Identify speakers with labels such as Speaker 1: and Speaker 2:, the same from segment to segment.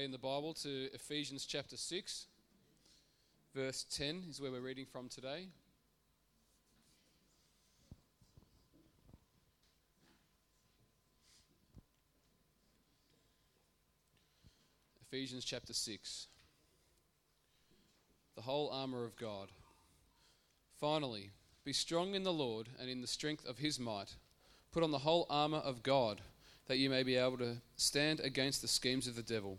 Speaker 1: in the Bible to Ephesians chapter 6, verse 10 is where we're reading from today. Ephesians chapter 6. The whole armour of God. Finally, be strong in the Lord and in the strength of his might. Put on the whole armour of God, that you may be able to stand against the schemes of the devil.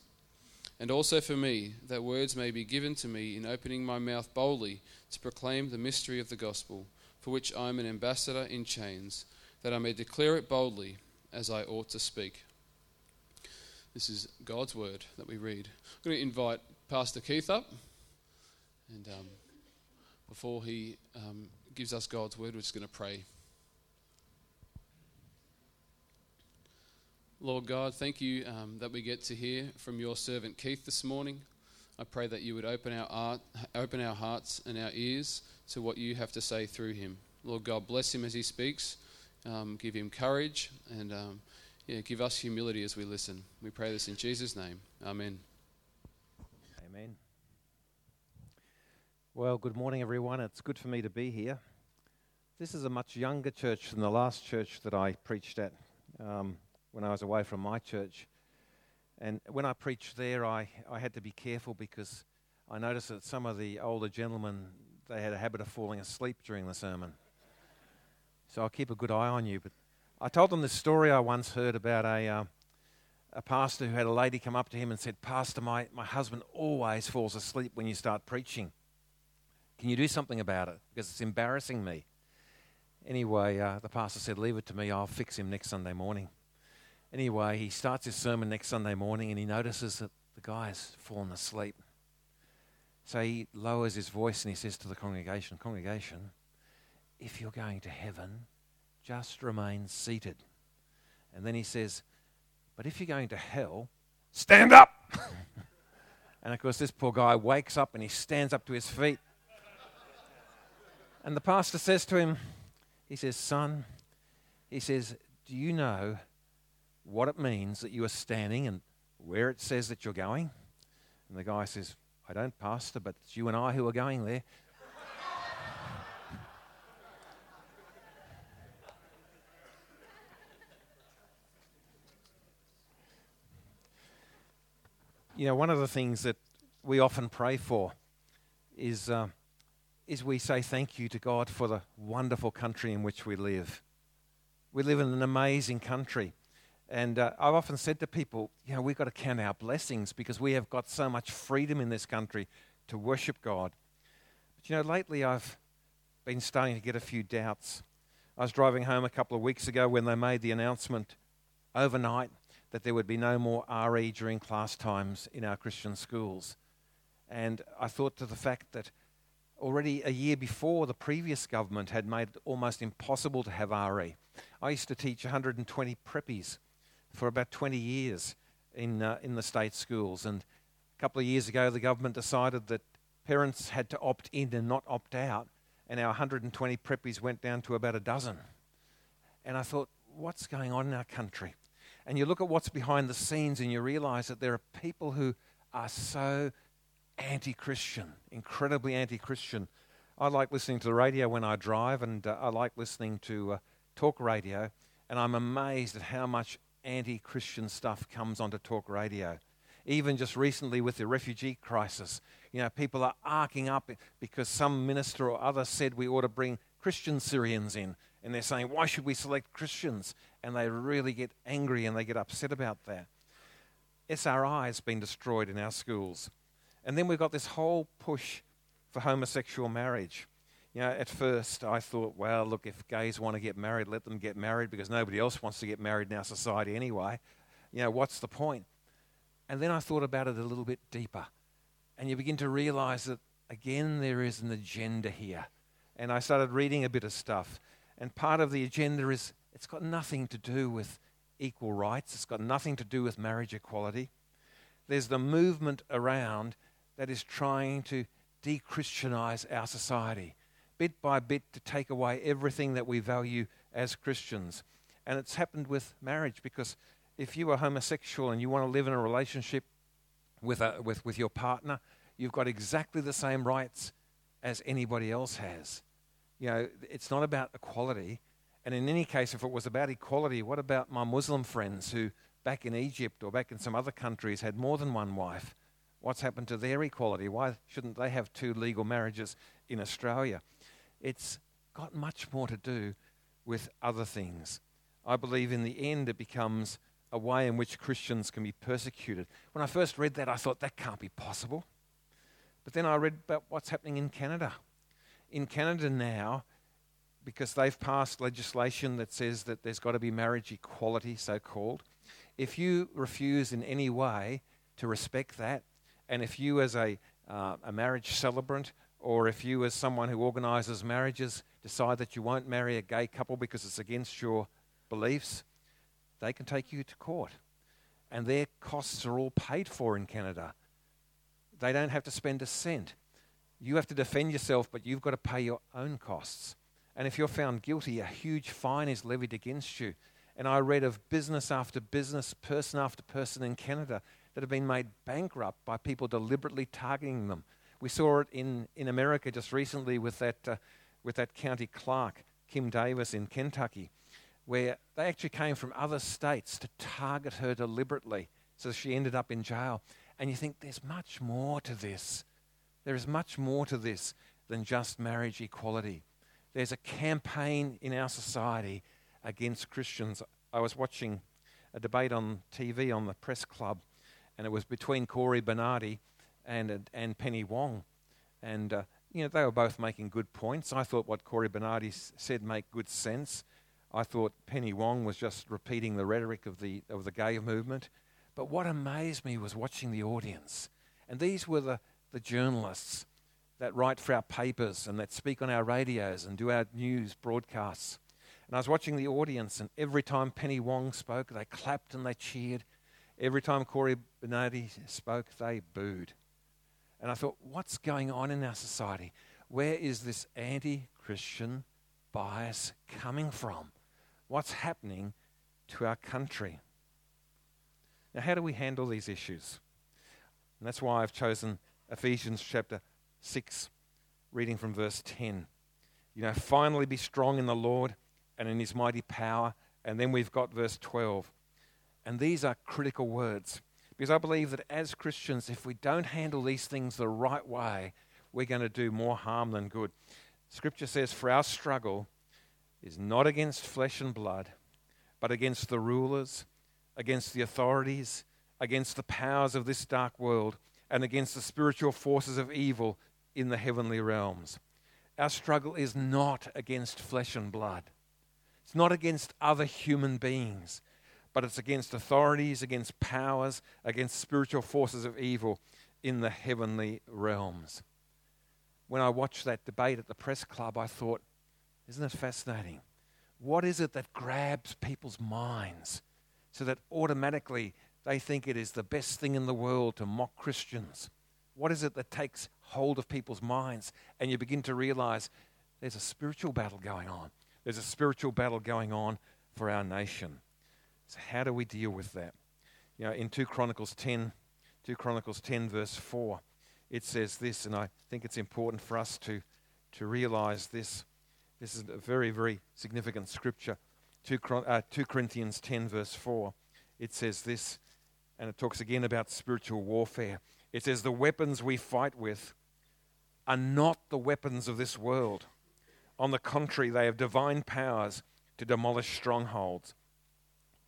Speaker 1: and also for me, that words may be given to me in opening my mouth boldly to proclaim the mystery of the gospel, for which I am an ambassador in chains, that I may declare it boldly as I ought to speak. This is God's word that we read. I'm going to invite Pastor Keith up, and um, before he um, gives us God's word, we're just going to pray. Lord God, thank you um, that we get to hear from your servant Keith this morning. I pray that you would open our, art, open our hearts and our ears to what you have to say through him. Lord God, bless him as he speaks. Um, give him courage and um, yeah, give us humility as we listen. We pray this in Jesus' name. Amen.
Speaker 2: Amen. Well, good morning, everyone. It's good for me to be here. This is a much younger church than the last church that I preached at. When I was away from my church. And when I preached there, I, I had to be careful because I noticed that some of the older gentlemen, they had a habit of falling asleep during the sermon. So I'll keep a good eye on you. But I told them this story I once heard about a, uh, a pastor who had a lady come up to him and said, Pastor, my, my husband always falls asleep when you start preaching. Can you do something about it? Because it's embarrassing me. Anyway, uh, the pastor said, Leave it to me, I'll fix him next Sunday morning. Anyway, he starts his sermon next Sunday morning and he notices that the guy's fallen asleep. So he lowers his voice and he says to the congregation, Congregation, if you're going to heaven, just remain seated. And then he says, But if you're going to hell, stand up! and of course, this poor guy wakes up and he stands up to his feet. And the pastor says to him, He says, Son, he says, Do you know what it means that you are standing and where it says that you're going. And the guy says, I don't, Pastor, but it's you and I who are going there. you know, one of the things that we often pray for is, uh, is we say thank you to God for the wonderful country in which we live. We live in an amazing country. And uh, I've often said to people, you know, we've got to count our blessings because we have got so much freedom in this country to worship God. But you know, lately I've been starting to get a few doubts. I was driving home a couple of weeks ago when they made the announcement overnight that there would be no more RE during class times in our Christian schools. And I thought to the fact that already a year before, the previous government had made it almost impossible to have RE. I used to teach 120 preppies for about 20 years in, uh, in the state schools. And a couple of years ago, the government decided that parents had to opt in and not opt out. And our 120 preppies went down to about a dozen. And I thought, what's going on in our country? And you look at what's behind the scenes and you realize that there are people who are so anti Christian, incredibly anti Christian. I like listening to the radio when I drive, and uh, I like listening to uh, talk radio, and I'm amazed at how much anti Christian stuff comes onto talk radio. Even just recently with the refugee crisis, You know, people are arcing up because some minister or other said we ought to bring Christian Syrians in. And they're saying, why should we select Christians? And they really get angry and they get upset about that. SRI has been destroyed in our schools. And then we've got this whole push for homosexual marriage. You know, at first I thought, well, look, if gays want to get married, let them get married because nobody else wants to get married in our society anyway. You know, what's the point? And then I thought about it a little bit deeper. And you begin to realize that, again, there is an agenda here. And I started reading a bit of stuff. And part of the agenda is it's got nothing to do with equal rights, it's got nothing to do with marriage equality. There's the movement around that is trying to de Christianize our society, bit by bit, to take away everything that we value as Christians. And it's happened with marriage because if you are homosexual and you want to live in a relationship with, a, with, with your partner, you've got exactly the same rights as anybody else has. You know, it's not about equality. And in any case, if it was about equality, what about my Muslim friends who, back in Egypt or back in some other countries, had more than one wife? What's happened to their equality? Why shouldn't they have two legal marriages in Australia? It's got much more to do with other things. I believe in the end it becomes a way in which Christians can be persecuted. When I first read that, I thought that can't be possible. But then I read about what's happening in Canada. In Canada now, because they've passed legislation that says that there's got to be marriage equality, so called, if you refuse in any way to respect that, and if you, as a, uh, a marriage celebrant, or if you, as someone who organises marriages, decide that you won't marry a gay couple because it's against your beliefs, they can take you to court. And their costs are all paid for in Canada. They don't have to spend a cent. You have to defend yourself, but you've got to pay your own costs. And if you're found guilty, a huge fine is levied against you. And I read of business after business, person after person in Canada that have been made bankrupt by people deliberately targeting them. We saw it in, in America just recently with that, uh, with that county clerk, Kim Davis in Kentucky, where they actually came from other states to target her deliberately. So she ended up in jail. And you think there's much more to this. There is much more to this than just marriage equality. There's a campaign in our society against Christians. I was watching a debate on TV on the press club and it was between Cory Bernardi and, and Penny Wong. And, uh, you know, they were both making good points. I thought what Cory Bernardi s- said made good sense. I thought Penny Wong was just repeating the rhetoric of the, of the gay movement. But what amazed me was watching the audience. And these were the, the journalists that write for our papers and that speak on our radios and do our news broadcasts. And I was watching the audience, and every time Penny Wong spoke, they clapped and they cheered. Every time Cory Bernardi spoke, they booed. And I thought, what's going on in our society? Where is this anti Christian bias coming from? What's happening to our country? Now, how do we handle these issues? And that's why I've chosen Ephesians chapter 6, reading from verse 10. You know, finally be strong in the Lord and in his mighty power. And then we've got verse 12. And these are critical words because I believe that as Christians, if we don't handle these things the right way, we're going to do more harm than good. Scripture says, For our struggle is not against flesh and blood, but against the rulers, against the authorities, against the powers of this dark world, and against the spiritual forces of evil in the heavenly realms. Our struggle is not against flesh and blood. It's not against other human beings but it's against authorities, against powers, against spiritual forces of evil in the heavenly realms. When I watched that debate at the press club, I thought, isn't it fascinating? What is it that grabs people's minds so that automatically they think it is the best thing in the world to mock Christians? What is it that takes hold of people's minds and you begin to realize there's a spiritual battle going on? There's a spiritual battle going on for our nation. So how do we deal with that? You know, in 2 Chronicles 10, 2 Chronicles 10 verse 4, it says this, and I think it's important for us to, to realize this. This is a very, very significant scripture. 2, uh, 2 Corinthians 10 verse 4, it says this, and it talks again about spiritual warfare. It says, The weapons we fight with are not the weapons of this world. On the contrary, they have divine powers to demolish strongholds.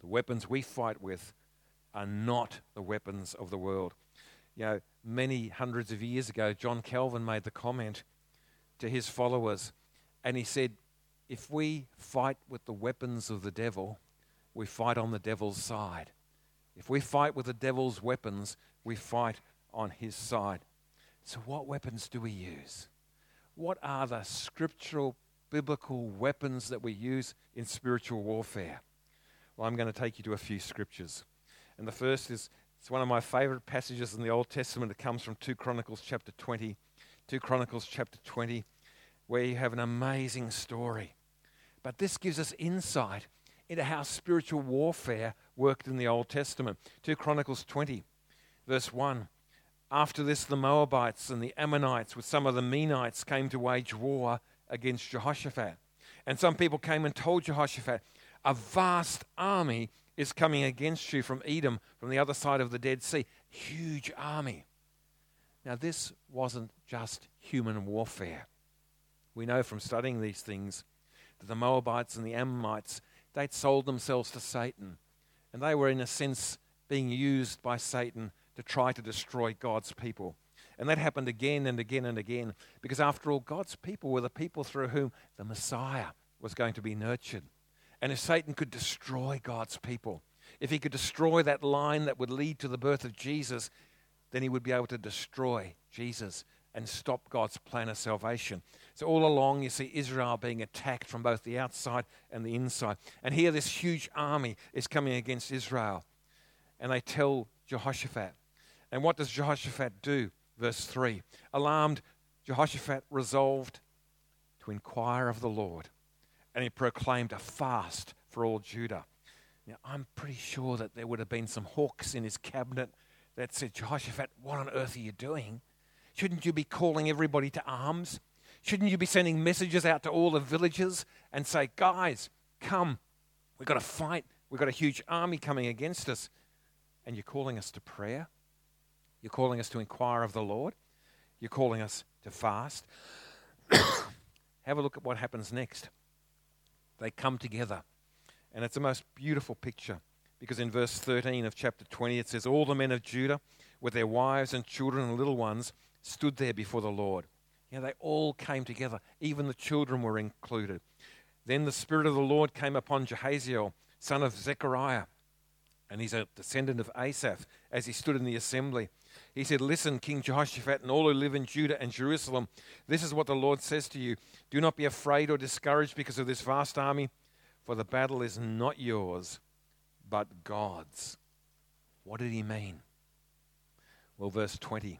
Speaker 2: The weapons we fight with are not the weapons of the world. You know, many hundreds of years ago, John Calvin made the comment to his followers, and he said, If we fight with the weapons of the devil, we fight on the devil's side. If we fight with the devil's weapons, we fight on his side. So, what weapons do we use? What are the scriptural, biblical weapons that we use in spiritual warfare? Well, I'm going to take you to a few scriptures. And the first is it's one of my favorite passages in the Old Testament. It comes from 2 Chronicles chapter 20. 2 Chronicles chapter 20, where you have an amazing story. But this gives us insight into how spiritual warfare worked in the Old Testament. 2 Chronicles 20, verse 1. After this, the Moabites and the Ammonites, with some of the Meunites, came to wage war against Jehoshaphat. And some people came and told Jehoshaphat, A vast army is coming against you from Edom, from the other side of the Dead Sea. Huge army. Now, this wasn't just human warfare. We know from studying these things that the Moabites and the Ammonites, they'd sold themselves to Satan. And they were, in a sense, being used by Satan to try to destroy God's people. And that happened again and again and again because, after all, God's people were the people through whom the Messiah was going to be nurtured. And if Satan could destroy God's people, if he could destroy that line that would lead to the birth of Jesus, then he would be able to destroy Jesus and stop God's plan of salvation. So, all along, you see Israel being attacked from both the outside and the inside. And here, this huge army is coming against Israel. And they tell Jehoshaphat. And what does Jehoshaphat do? Verse 3 Alarmed, Jehoshaphat resolved to inquire of the Lord and he proclaimed a fast for all Judah. Now, I'm pretty sure that there would have been some hawks in his cabinet that said, Jehoshaphat, what on earth are you doing? Shouldn't you be calling everybody to arms? Shouldn't you be sending messages out to all the villages and say, guys, come, we've got to fight. We've got a huge army coming against us. And you're calling us to prayer? You're calling us to inquire of the Lord? You're calling us to fast? Have a look at what happens next. They come together. And it's a most beautiful picture because in verse 13 of chapter 20 it says, All the men of Judah, with their wives and children and little ones, stood there before the Lord. You know, they all came together, even the children were included. Then the Spirit of the Lord came upon Jahaziel, son of Zechariah, and he's a descendant of Asaph, as he stood in the assembly. He said, Listen, King Jehoshaphat, and all who live in Judah and Jerusalem, this is what the Lord says to you Do not be afraid or discouraged because of this vast army, for the battle is not yours, but God's. What did he mean? Well, verse 20.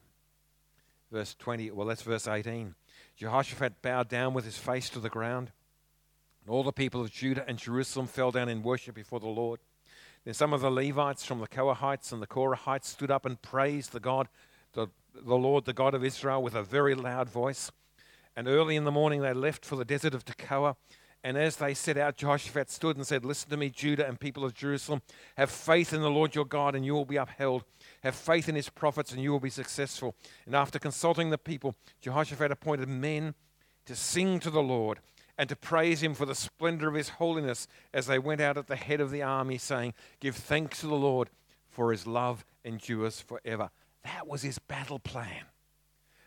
Speaker 2: Verse 20, well, that's verse 18. Jehoshaphat bowed down with his face to the ground, and all the people of Judah and Jerusalem fell down in worship before the Lord. Then some of the Levites from the Kohathites and the Korahites stood up and praised the God, the, the Lord, the God of Israel, with a very loud voice. And early in the morning they left for the desert of Tekoa. And as they set out, Jehoshaphat stood and said, Listen to me, Judah and people of Jerusalem. Have faith in the Lord your God, and you will be upheld. Have faith in his prophets, and you will be successful. And after consulting the people, Jehoshaphat appointed men to sing to the Lord and to praise him for the splendor of his holiness as they went out at the head of the army, saying, Give thanks to the Lord, for his love endures forever. That was his battle plan.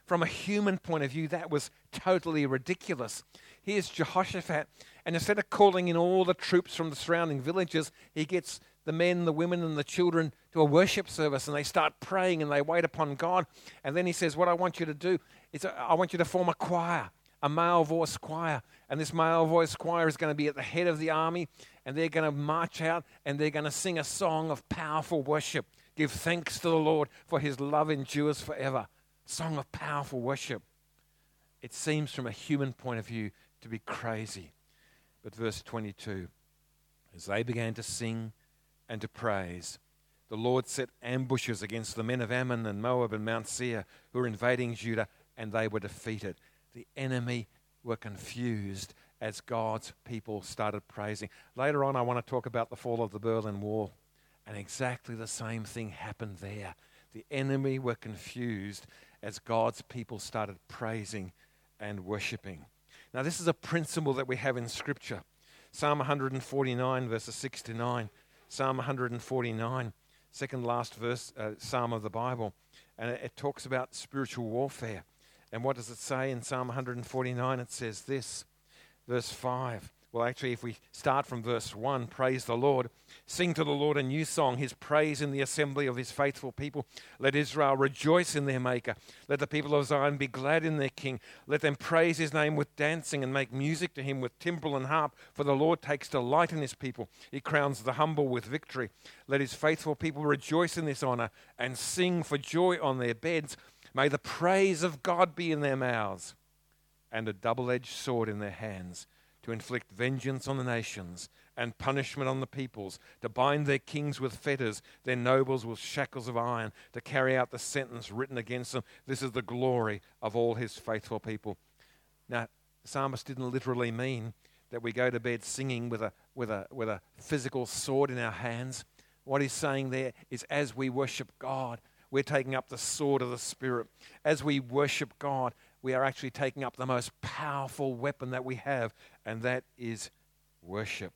Speaker 2: From a human point of view, that was totally ridiculous. Here's Jehoshaphat, and instead of calling in all the troops from the surrounding villages, he gets the men, the women, and the children to a worship service, and they start praying and they wait upon God. And then he says, What I want you to do is, I want you to form a choir a male voice choir. And this male voice choir is going to be at the head of the army, and they're going to march out and they're going to sing a song of powerful worship. Give thanks to the Lord, for his love endures forever. Song of powerful worship. It seems from a human point of view to be crazy. But verse 22 as they began to sing and to praise, the Lord set ambushes against the men of Ammon and Moab and Mount Seir who were invading Judah, and they were defeated the enemy were confused as God's people started praising. Later on, I want to talk about the fall of the Berlin Wall. And exactly the same thing happened there. The enemy were confused as God's people started praising and worshiping. Now, this is a principle that we have in Scripture. Psalm 149, verses 6 to 9. Psalm 149, second last verse, uh, Psalm of the Bible. And it, it talks about spiritual warfare. And what does it say in Psalm 149? It says this, verse 5. Well, actually, if we start from verse 1, praise the Lord. Sing to the Lord a new song, his praise in the assembly of his faithful people. Let Israel rejoice in their Maker. Let the people of Zion be glad in their King. Let them praise his name with dancing and make music to him with timbrel and harp. For the Lord takes delight in his people. He crowns the humble with victory. Let his faithful people rejoice in this honor and sing for joy on their beds. May the praise of God be in their mouths and a double edged sword in their hands to inflict vengeance on the nations and punishment on the peoples, to bind their kings with fetters, their nobles with shackles of iron, to carry out the sentence written against them. This is the glory of all his faithful people. Now, the psalmist didn't literally mean that we go to bed singing with a, with a, with a physical sword in our hands. What he's saying there is as we worship God, we're taking up the sword of the Spirit. As we worship God, we are actually taking up the most powerful weapon that we have, and that is worship.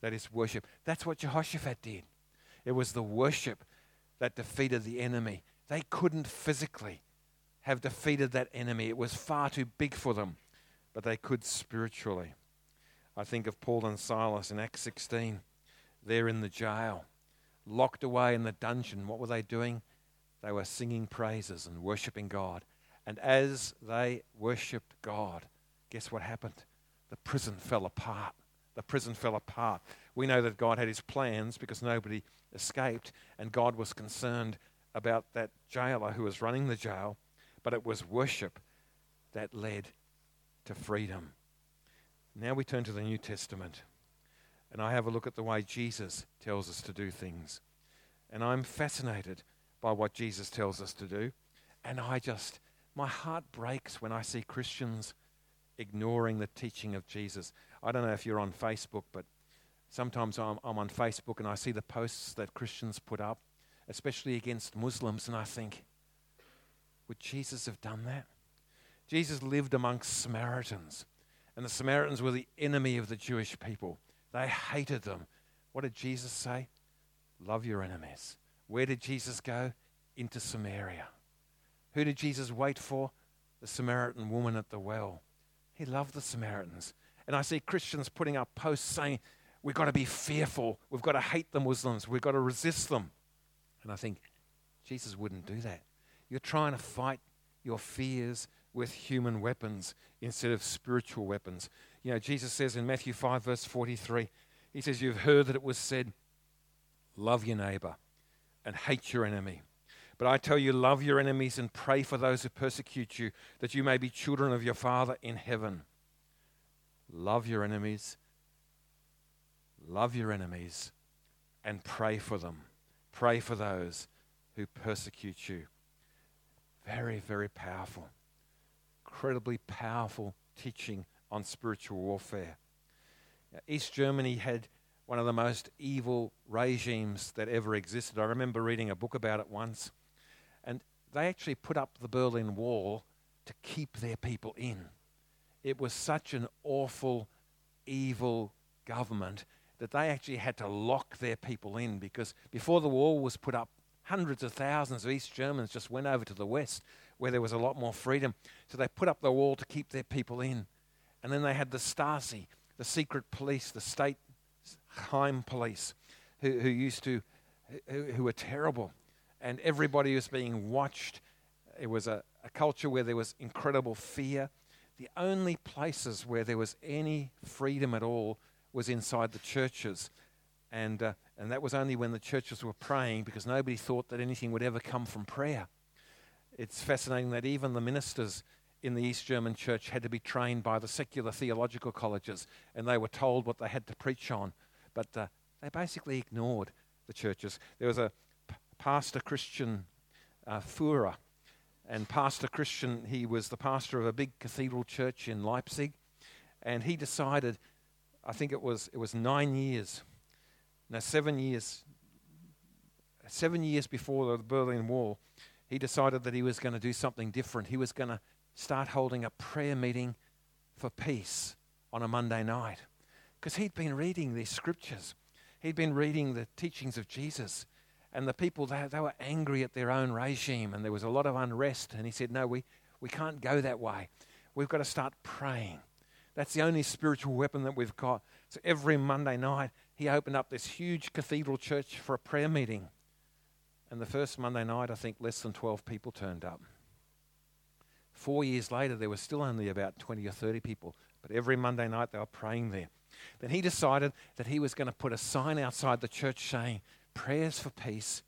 Speaker 2: That is worship. That's what Jehoshaphat did. It was the worship that defeated the enemy. They couldn't physically have defeated that enemy, it was far too big for them, but they could spiritually. I think of Paul and Silas in Acts 16. They're in the jail, locked away in the dungeon. What were they doing? They were singing praises and worshiping God. And as they worshipped God, guess what happened? The prison fell apart. The prison fell apart. We know that God had his plans because nobody escaped, and God was concerned about that jailer who was running the jail, but it was worship that led to freedom. Now we turn to the New Testament, and I have a look at the way Jesus tells us to do things. And I'm fascinated by what Jesus tells us to do, and I just my heart breaks when I see Christians ignoring the teaching of Jesus. I don't know if you're on Facebook, but sometimes I'm, I'm on Facebook and I see the posts that Christians put up, especially against Muslims, and I think, would Jesus have done that? Jesus lived amongst Samaritans, and the Samaritans were the enemy of the Jewish people. They hated them. What did Jesus say? Love your enemies. Where did Jesus go? Into Samaria. Who did Jesus wait for? The Samaritan woman at the well. He loved the Samaritans. And I see Christians putting up posts saying, we've got to be fearful. We've got to hate the Muslims. We've got to resist them. And I think, Jesus wouldn't do that. You're trying to fight your fears with human weapons instead of spiritual weapons. You know, Jesus says in Matthew 5, verse 43, He says, You've heard that it was said, Love your neighbor and hate your enemy. But I tell you, love your enemies and pray for those who persecute you, that you may be children of your Father in heaven. Love your enemies, love your enemies, and pray for them. Pray for those who persecute you. Very, very powerful. Incredibly powerful teaching on spiritual warfare. East Germany had one of the most evil regimes that ever existed. I remember reading a book about it once and they actually put up the Berlin Wall to keep their people in. It was such an awful, evil government that they actually had to lock their people in because before the wall was put up, hundreds of thousands of East Germans just went over to the West where there was a lot more freedom. So they put up the wall to keep their people in. And then they had the Stasi, the secret police, the state Heim police, who, who used to, who, who were terrible and everybody was being watched. It was a, a culture where there was incredible fear. The only places where there was any freedom at all was inside the churches. And, uh, and that was only when the churches were praying because nobody thought that anything would ever come from prayer. It's fascinating that even the ministers in the East German church had to be trained by the secular theological colleges and they were told what they had to preach on. But uh, they basically ignored the churches. There was a, Pastor Christian uh, Führer. And Pastor Christian, he was the pastor of a big cathedral church in Leipzig. And he decided, I think it was, it was nine years, now seven years seven years before the Berlin Wall, he decided that he was going to do something different. He was going to start holding a prayer meeting for peace on a Monday night. Because he'd been reading these scriptures, he'd been reading the teachings of Jesus. And the people, they, they were angry at their own regime, and there was a lot of unrest. And he said, No, we, we can't go that way. We've got to start praying. That's the only spiritual weapon that we've got. So every Monday night, he opened up this huge cathedral church for a prayer meeting. And the first Monday night, I think less than 12 people turned up. Four years later, there were still only about 20 or 30 people, but every Monday night they were praying there. Then he decided that he was going to put a sign outside the church saying, Prayers for peace,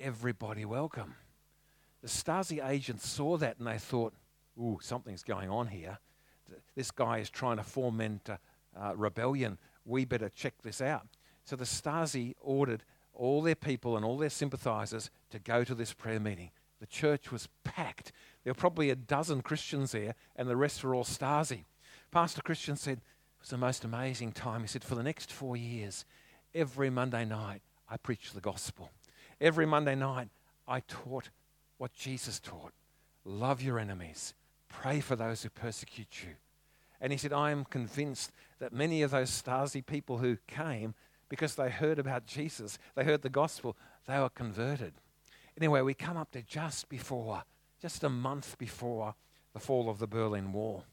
Speaker 2: everybody welcome. The Stasi agents saw that and they thought, Ooh, something's going on here. This guy is trying to foment uh, uh, rebellion. We better check this out. So the Stasi ordered all their people and all their sympathizers to go to this prayer meeting. The church was packed. There were probably a dozen Christians there, and the rest were all Stasi. Pastor Christian said, It was the most amazing time. He said, For the next four years, every Monday night, I preached the gospel. Every Monday night, I taught what Jesus taught love your enemies, pray for those who persecute you. And he said, I am convinced that many of those Stasi people who came because they heard about Jesus, they heard the gospel, they were converted. Anyway, we come up to just before, just a month before the fall of the Berlin Wall.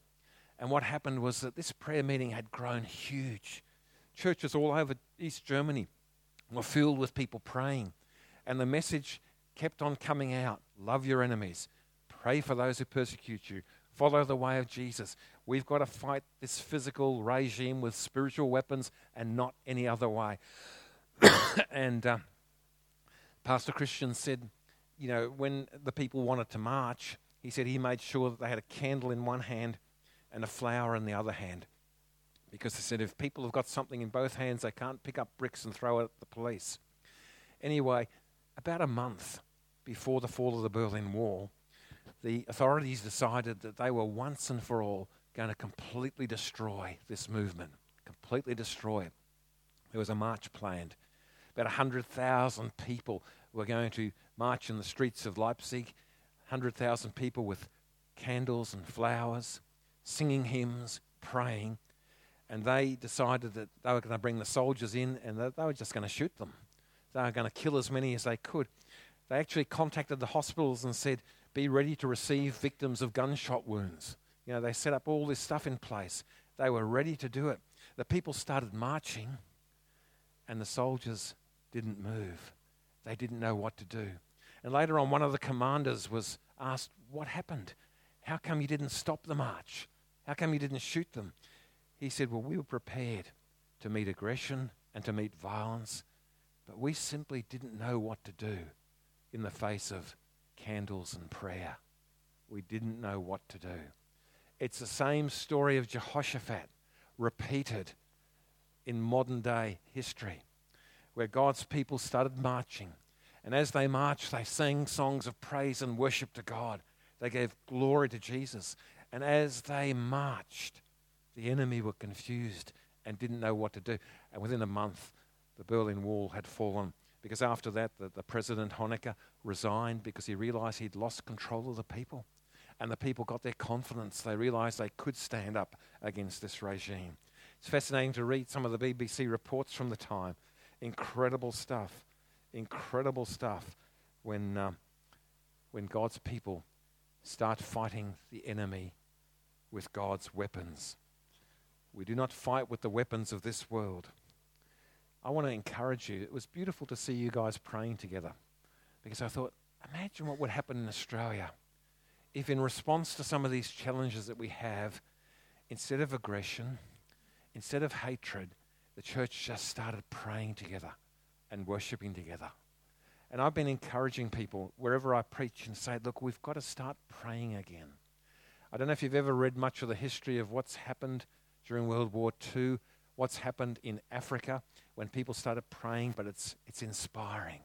Speaker 2: And what happened was that this prayer meeting had grown huge. Churches all over East Germany were filled with people praying. And the message kept on coming out love your enemies, pray for those who persecute you, follow the way of Jesus. We've got to fight this physical regime with spiritual weapons and not any other way. and uh, Pastor Christian said, you know, when the people wanted to march, he said he made sure that they had a candle in one hand and a flower in the other hand. Because he said if people have got something in both hands, they can't pick up bricks and throw it at the police. Anyway, about a month before the fall of the Berlin Wall, the authorities decided that they were once and for all going to completely destroy this movement, completely destroy it. There was a march planned. About 100,000 people were going to march in the streets of Leipzig, 100,000 people with candles and flowers, singing hymns, praying. And they decided that they were going to bring the soldiers in and that they were just going to shoot them. They were going to kill as many as they could. They actually contacted the hospitals and said, Be ready to receive victims of gunshot wounds. You know, they set up all this stuff in place. They were ready to do it. The people started marching, and the soldiers didn't move. They didn't know what to do. And later on, one of the commanders was asked, What happened? How come you didn't stop the march? How come you didn't shoot them? He said, Well, we were prepared to meet aggression and to meet violence, but we simply didn't know what to do in the face of candles and prayer. We didn't know what to do. It's the same story of Jehoshaphat repeated in modern day history, where God's people started marching. And as they marched, they sang songs of praise and worship to God. They gave glory to Jesus. And as they marched, the enemy were confused and didn't know what to do. And within a month, the Berlin Wall had fallen. Because after that, the, the President Honecker resigned because he realized he'd lost control of the people and the people got their confidence. They realized they could stand up against this regime. It's fascinating to read some of the BBC reports from the time. Incredible stuff. Incredible stuff when, um, when God's people start fighting the enemy with God's weapons. We do not fight with the weapons of this world. I want to encourage you. It was beautiful to see you guys praying together because I thought, imagine what would happen in Australia if, in response to some of these challenges that we have, instead of aggression, instead of hatred, the church just started praying together and worshiping together. And I've been encouraging people wherever I preach and say, look, we've got to start praying again. I don't know if you've ever read much of the history of what's happened during World War II, what's happened in Africa when people started praying, but it's, it's inspiring.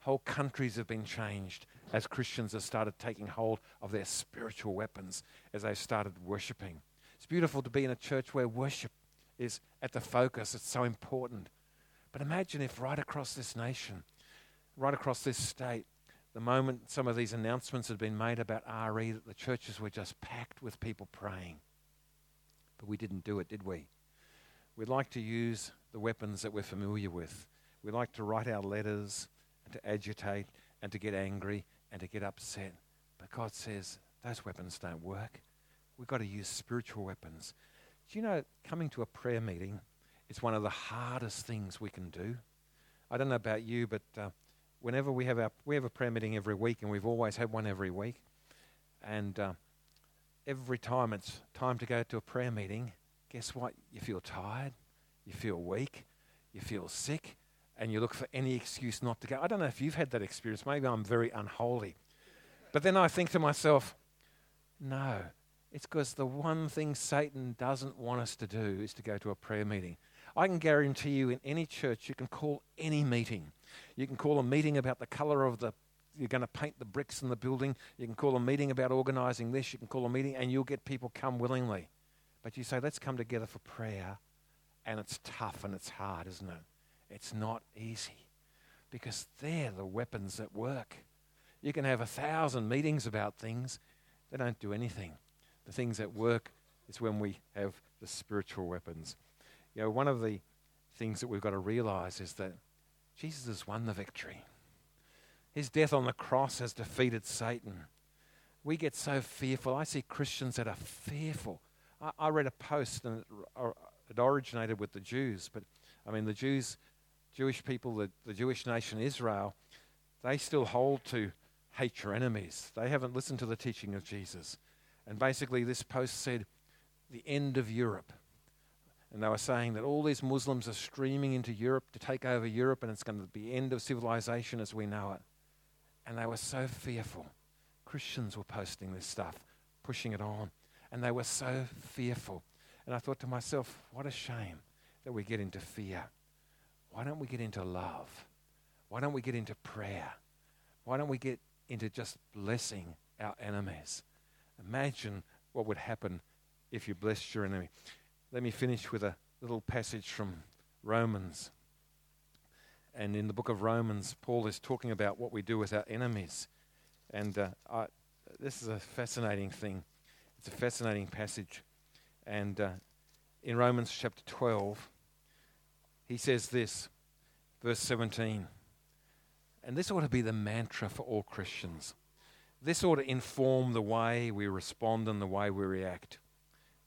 Speaker 2: Whole countries have been changed as Christians have started taking hold of their spiritual weapons as they've started worshiping. It's beautiful to be in a church where worship is at the focus, it's so important. But imagine if right across this nation, right across this state, the moment some of these announcements had been made about RE, that the churches were just packed with people praying. But we didn't do it, did we? We'd like to use the weapons that we're familiar with. We like to write our letters and to agitate and to get angry and to get upset. But God says those weapons don't work. We've got to use spiritual weapons. Do you know, coming to a prayer meeting is one of the hardest things we can do. I don't know about you, but uh, whenever we have our we have a prayer meeting every week, and we've always had one every week, and uh, every time it's time to go to a prayer meeting, guess what? You feel tired, you feel weak, you feel sick, and you look for any excuse not to go. I don't know if you've had that experience. Maybe I'm very unholy, but then I think to myself, no. It's because the one thing Satan doesn't want us to do is to go to a prayer meeting. I can guarantee you in any church, you can call any meeting. You can call a meeting about the color of the, you're going to paint the bricks in the building. You can call a meeting about organizing this. You can call a meeting and you'll get people come willingly. But you say, let's come together for prayer. And it's tough and it's hard, isn't it? It's not easy because they're the weapons that work. You can have a thousand meetings about things, they don't do anything. The things that work is when we have the spiritual weapons. You know, one of the things that we've got to realize is that Jesus has won the victory. His death on the cross has defeated Satan. We get so fearful. I see Christians that are fearful. I, I read a post, and it, it, originated with the Jews, but I mean, the Jews, Jewish people, the, the Jewish nation Israel, they still hold to hate your enemies. They haven't listened to the teaching of Jesus. And basically, this post said, the end of Europe. And they were saying that all these Muslims are streaming into Europe to take over Europe, and it's going to be end of civilization as we know it. And they were so fearful. Christians were posting this stuff, pushing it on, and they were so fearful. And I thought to myself, what a shame that we get into fear. Why don't we get into love? Why don't we get into prayer? Why don't we get into just blessing our enemies? Imagine what would happen if you blessed your enemy. Let me finish with a little passage from Romans. And in the book of Romans, Paul is talking about what we do with our enemies. And uh, I, this is a fascinating thing. It's a fascinating passage. And uh, in Romans chapter 12, he says this, verse 17. And this ought to be the mantra for all Christians. This ought to inform the way we respond and the way we react.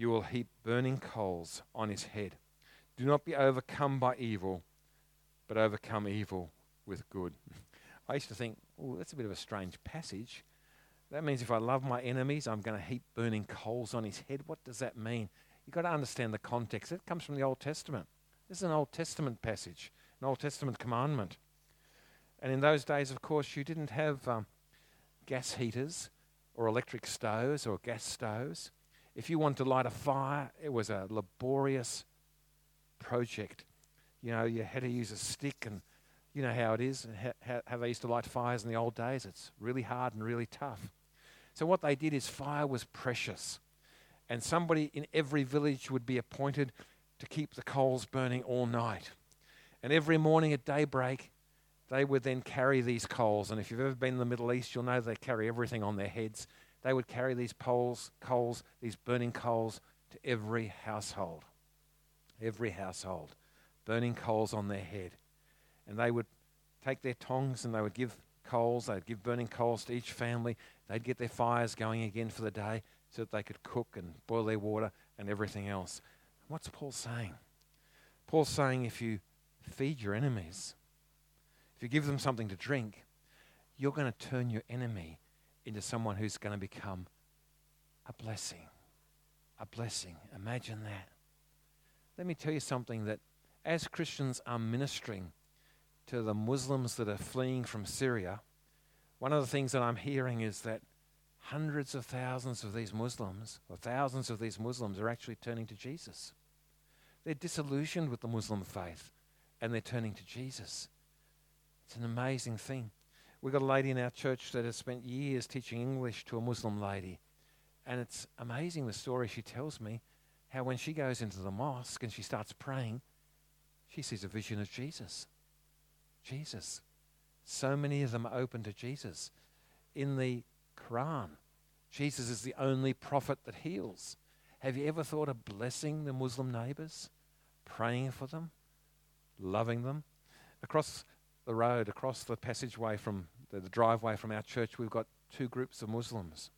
Speaker 2: you will heap burning coals on his head. Do not be overcome by evil, but overcome evil with good. I used to think, oh, that's a bit of a strange passage. That means if I love my enemies, I'm going to heap burning coals on his head. What does that mean? You've got to understand the context. It comes from the Old Testament. This is an Old Testament passage, an Old Testament commandment. And in those days, of course, you didn't have um, gas heaters or electric stoves or gas stoves. If you wanted to light a fire, it was a laborious project. You know, you had to use a stick, and you know how it is, how, how they used to light fires in the old days. It's really hard and really tough. So, what they did is fire was precious. And somebody in every village would be appointed to keep the coals burning all night. And every morning at daybreak, they would then carry these coals. And if you've ever been in the Middle East, you'll know they carry everything on their heads. They would carry these poles, coals, these burning coals to every household. Every household. Burning coals on their head. And they would take their tongs and they would give coals, they'd give burning coals to each family. They'd get their fires going again for the day so that they could cook and boil their water and everything else. What's Paul saying? Paul's saying if you feed your enemies, if you give them something to drink, you're going to turn your enemy into someone who's going to become a blessing. A blessing. Imagine that. Let me tell you something that as Christians are ministering to the Muslims that are fleeing from Syria, one of the things that I'm hearing is that hundreds of thousands of these Muslims, or thousands of these Muslims, are actually turning to Jesus. They're disillusioned with the Muslim faith and they're turning to Jesus. It's an amazing thing. We've got a lady in our church that has spent years teaching English to a Muslim lady. And it's amazing the story she tells me how when she goes into the mosque and she starts praying, she sees a vision of Jesus. Jesus. So many of them are open to Jesus. In the Quran, Jesus is the only prophet that heals. Have you ever thought of blessing the Muslim neighbors, praying for them, loving them? Across the road, across the passageway from the, the driveway from our church, we've got two groups of Muslims.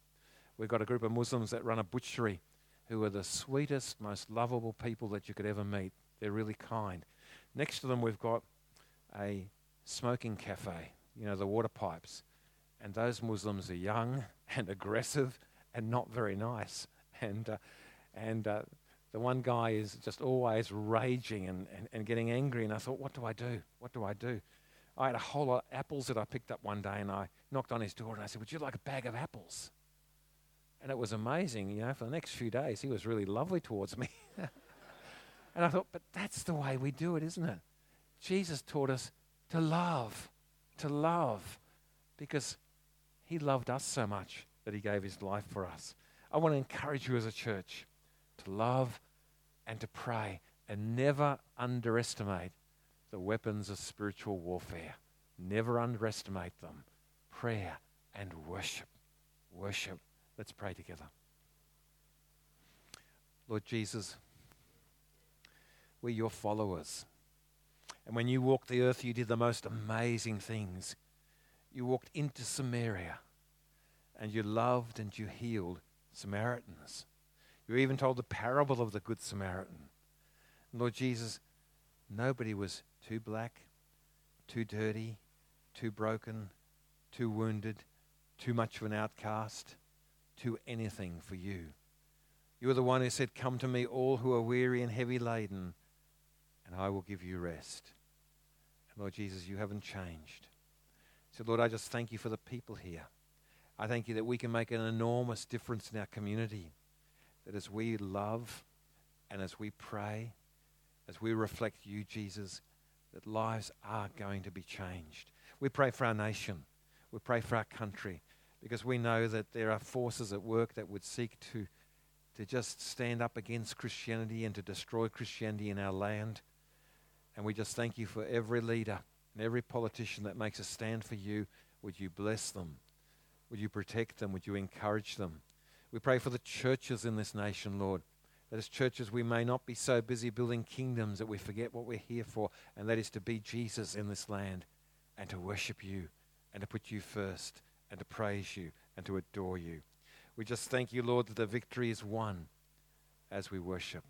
Speaker 2: We've got a group of Muslims that run a butchery who are the sweetest, most lovable people that you could ever meet. They're really kind. Next to them, we've got a smoking cafe, you know, the water pipes. And those Muslims are young and aggressive and not very nice. And, uh, and uh, the one guy is just always raging and, and, and getting angry. And I thought, what do I do? What do I do? I had a whole lot of apples that I picked up one day and I knocked on his door and I said, Would you like a bag of apples? And it was amazing, you know, for the next few days, he was really lovely towards me. and I thought, But that's the way we do it, isn't it? Jesus taught us to love, to love, because he loved us so much that he gave his life for us. I want to encourage you as a church to love and to pray and never underestimate the weapons of spiritual warfare. Never underestimate them. Prayer and worship. Worship. Let's pray together. Lord Jesus, we're your followers. And when you walked the earth, you did the most amazing things. You walked into Samaria and you loved and you healed Samaritans. You even told the parable of the Good Samaritan. Lord Jesus, nobody was too black, too dirty, too broken, too wounded, too much of an outcast, too anything for you. You are the one who said, Come to me, all who are weary and heavy laden, and I will give you rest. And Lord Jesus, you haven't changed. So, Lord, I just thank you for the people here. I thank you that we can make an enormous difference in our community. That as we love and as we pray, as we reflect you, Jesus, that lives are going to be changed. We pray for our nation. We pray for our country because we know that there are forces at work that would seek to, to just stand up against Christianity and to destroy Christianity in our land. And we just thank you for every leader and every politician that makes a stand for you. Would you bless them? Would you protect them? Would you encourage them? We pray for the churches in this nation, Lord. That as churches, we may not be so busy building kingdoms that we forget what we're here for, and that is to be Jesus in this land and to worship you and to put you first and to praise you and to adore you. We just thank you, Lord, that the victory is won as we worship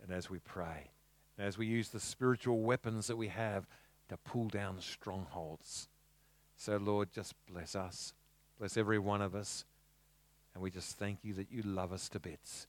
Speaker 2: and as we pray and as we use the spiritual weapons that we have to pull down strongholds. So, Lord, just bless us, bless every one of us, and we just thank you that you love us to bits.